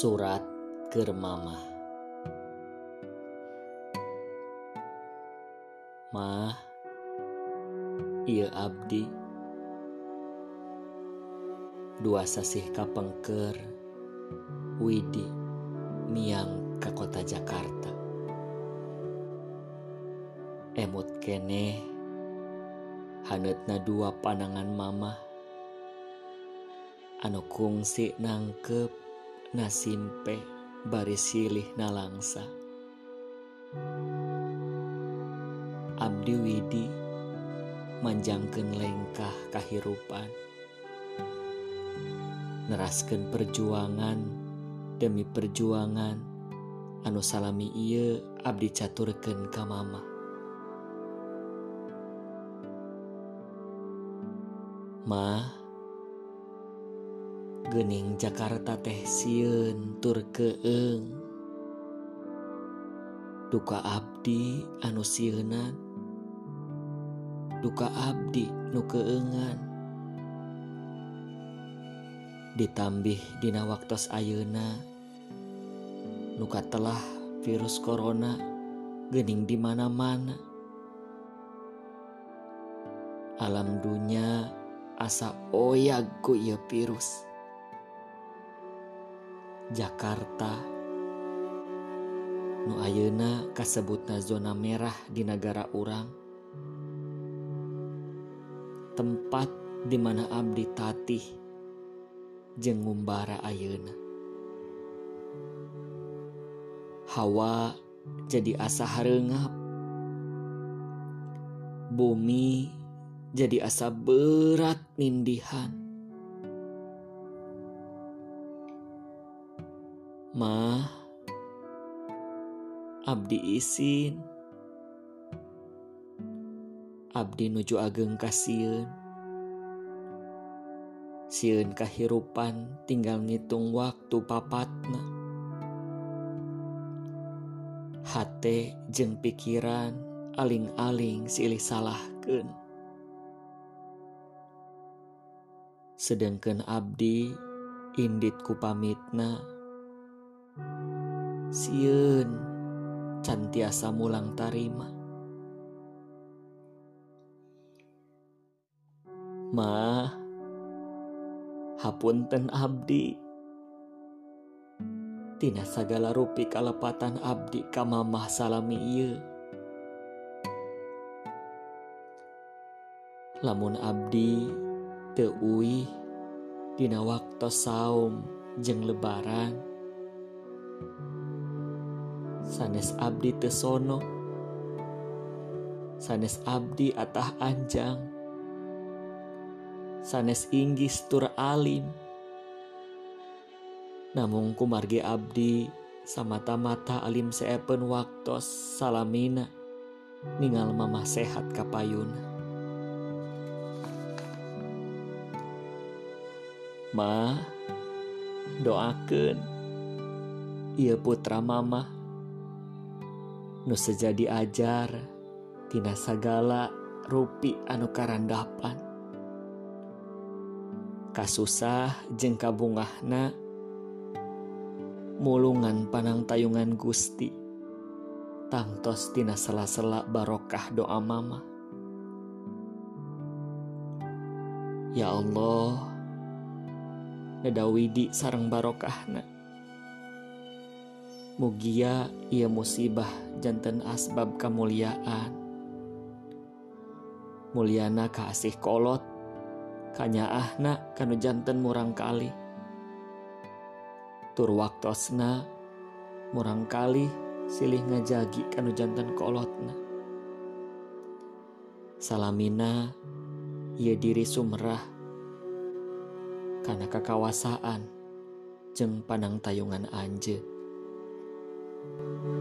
Surat ke Mama Ma Iya Abdi. Dua sasih kapengker Widi Miang ke kota Jakarta. Emut kene Hanetna dua panangan mama. Anu kungsi nangkep nasimpe bari silih nalangsa. Abdi Widi manjangkeun lengkah kahirupan. neraskeun perjuangan demi perjuangan anu salami ieu abdi caturkeun ka mama. Ma, Gening Jakarta teh siun tur keeng duka Abdi anu siunan duka Abdi nu keengan. Ditambih dina waktos ayeuna. Nuka telah virus corona gening di mana-mana. Alam dunya asa oyag ku ieu virus. Jakarta. Nu ayeuna kasebutna zona merah di negara urang. Tempat di mana abdi tatih jeung ngumbara ayeuna. Hawa jadi asa hareungap bumi jadi asa berat nindihan Mah, Abdi isin. Abdi nuju ageng kasieun. Sieun kahirupan tinggal ngitung waktu papatna. Hate jeung pikiran aling-aling silih salahkeun. Sedangkan abdi indit ku pamitna Siun cantiasa mulang tarima. Ma Hapunten abdi. Tina sagala rupi kalepatan abdi ka mamah salami ieu. Lamun abdi teu uih dina waktu saum jeung lebaran sanes abdi tesono sanes abdi atah anjang. Sanes inggis tur alim. Namun kumargi abdi samata-mata alim seepen waktos salamina ningal mama sehat kapayuna. Ma doakan ia putra mama. Nu sejadi ajar tina sagala rupi anu karandapan kasusah jeung kabungahna mulungan panang tayungan Gusti. Tangtos tina sela-sela barokah doa mama. Ya Allah Nedawidi sarang barokahna Mugia ia musibah jantan asbab kemuliaan. Mulyana kasih kolot Kanyaahna kanu jantan murang kali. Tur waktosna murang kali silih ngajagi kanu jantan kolotna. Salamina ia diri sumerah karena kekawasaan jeng panang tayungan anjeun thank you